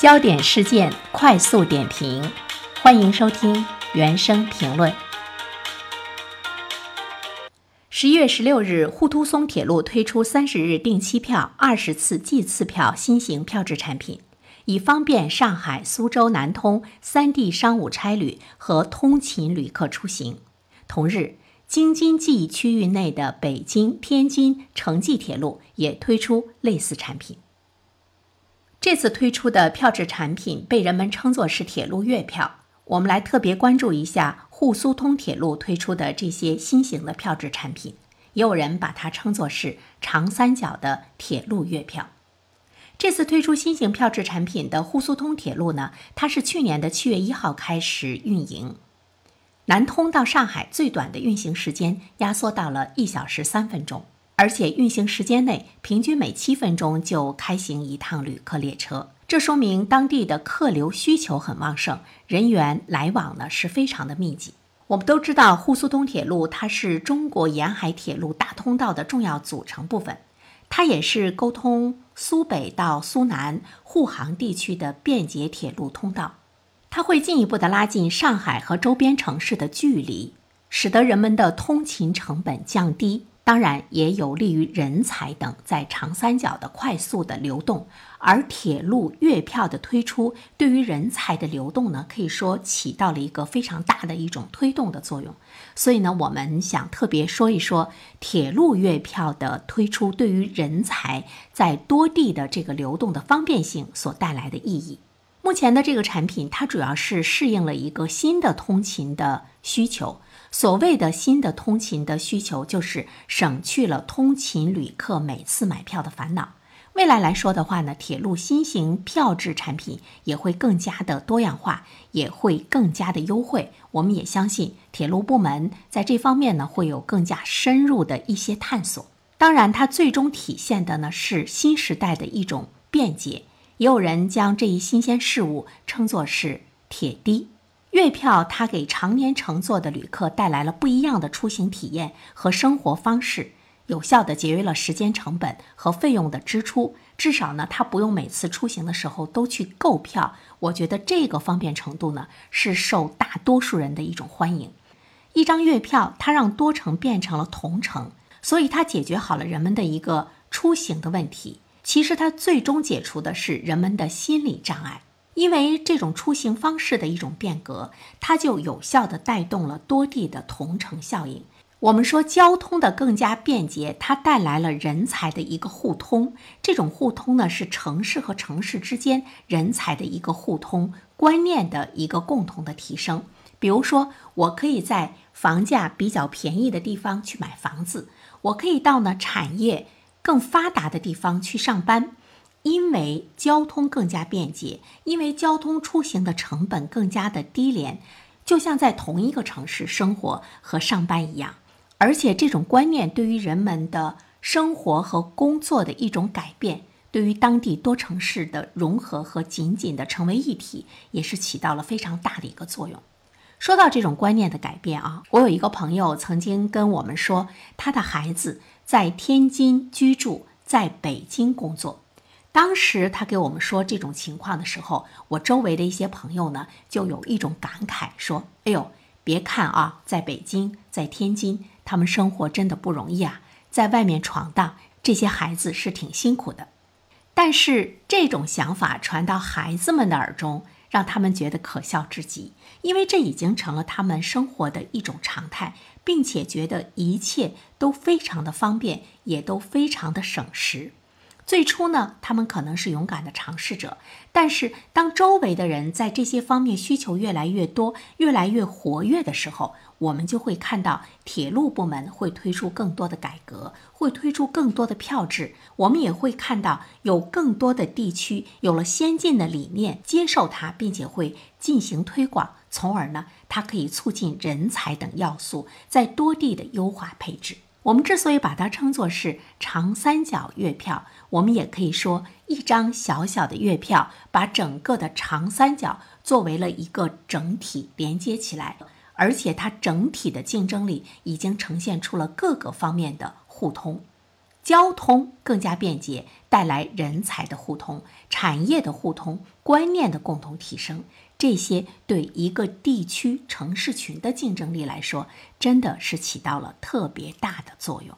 焦点事件快速点评，欢迎收听原声评论。十一月十六日，沪突松铁路推出三十日定期票、二十次计次票新型票制产品，以方便上海、苏州、南通三地商务差旅和通勤旅客出行。同日，京津冀区域内的北京、天津城际铁路也推出类似产品。这次推出的票制产品被人们称作是铁路月票。我们来特别关注一下沪苏通铁路推出的这些新型的票制产品，也有人把它称作是长三角的铁路月票。这次推出新型票制产品的沪苏通铁路呢，它是去年的七月一号开始运营，南通到上海最短的运行时间压缩到了一小时三分钟。而且运行时间内，平均每七分钟就开行一趟旅客列车，这说明当地的客流需求很旺盛，人员来往呢是非常的密集。我们都知道，沪苏通铁路它是中国沿海铁路大通道的重要组成部分，它也是沟通苏北到苏南沪杭地区的便捷铁路通道，它会进一步的拉近上海和周边城市的距离，使得人们的通勤成本降低。当然也有利于人才等在长三角的快速的流动，而铁路月票的推出，对于人才的流动呢，可以说起到了一个非常大的一种推动的作用。所以呢，我们想特别说一说铁路月票的推出对于人才在多地的这个流动的方便性所带来的意义。目前的这个产品，它主要是适应了一个新的通勤的需求。所谓的新的通勤的需求，就是省去了通勤旅客每次买票的烦恼。未来来说的话呢，铁路新型票制产品也会更加的多样化，也会更加的优惠。我们也相信铁路部门在这方面呢会有更加深入的一些探索。当然，它最终体现的呢是新时代的一种便捷。也有人将这一新鲜事物称作是铁的。月票它给常年乘坐的旅客带来了不一样的出行体验和生活方式，有效的节约了时间成本和费用的支出。至少呢，他不用每次出行的时候都去购票。我觉得这个方便程度呢，是受大多数人的一种欢迎。一张月票，它让多程变成了同程，所以它解决好了人们的一个出行的问题。其实它最终解除的是人们的心理障碍。因为这种出行方式的一种变革，它就有效地带动了多地的同城效应。我们说交通的更加便捷，它带来了人才的一个互通。这种互通呢，是城市和城市之间人才的一个互通，观念的一个共同的提升。比如说，我可以在房价比较便宜的地方去买房子，我可以到呢产业更发达的地方去上班。因为交通更加便捷，因为交通出行的成本更加的低廉，就像在同一个城市生活和上班一样。而且这种观念对于人们的生活和工作的一种改变，对于当地多城市的融合和紧紧的成为一体，也是起到了非常大的一个作用。说到这种观念的改变啊，我有一个朋友曾经跟我们说，他的孩子在天津居住，在北京工作。当时他给我们说这种情况的时候，我周围的一些朋友呢，就有一种感慨，说：“哎呦，别看啊，在北京，在天津，他们生活真的不容易啊，在外面闯荡，这些孩子是挺辛苦的。”但是这种想法传到孩子们的耳中，让他们觉得可笑至极，因为这已经成了他们生活的一种常态，并且觉得一切都非常的方便，也都非常的省时。最初呢，他们可能是勇敢的尝试者，但是当周围的人在这些方面需求越来越多、越来越活跃的时候，我们就会看到铁路部门会推出更多的改革，会推出更多的票制。我们也会看到有更多的地区有了先进的理念，接受它，并且会进行推广，从而呢，它可以促进人才等要素在多地的优化配置。我们之所以把它称作是长三角月票，我们也可以说，一张小小的月票把整个的长三角作为了一个整体连接起来，而且它整体的竞争力已经呈现出了各个方面的互通。交通更加便捷，带来人才的互通、产业的互通、观念的共同提升。这些对一个地区城市群的竞争力来说，真的是起到了特别大的作用。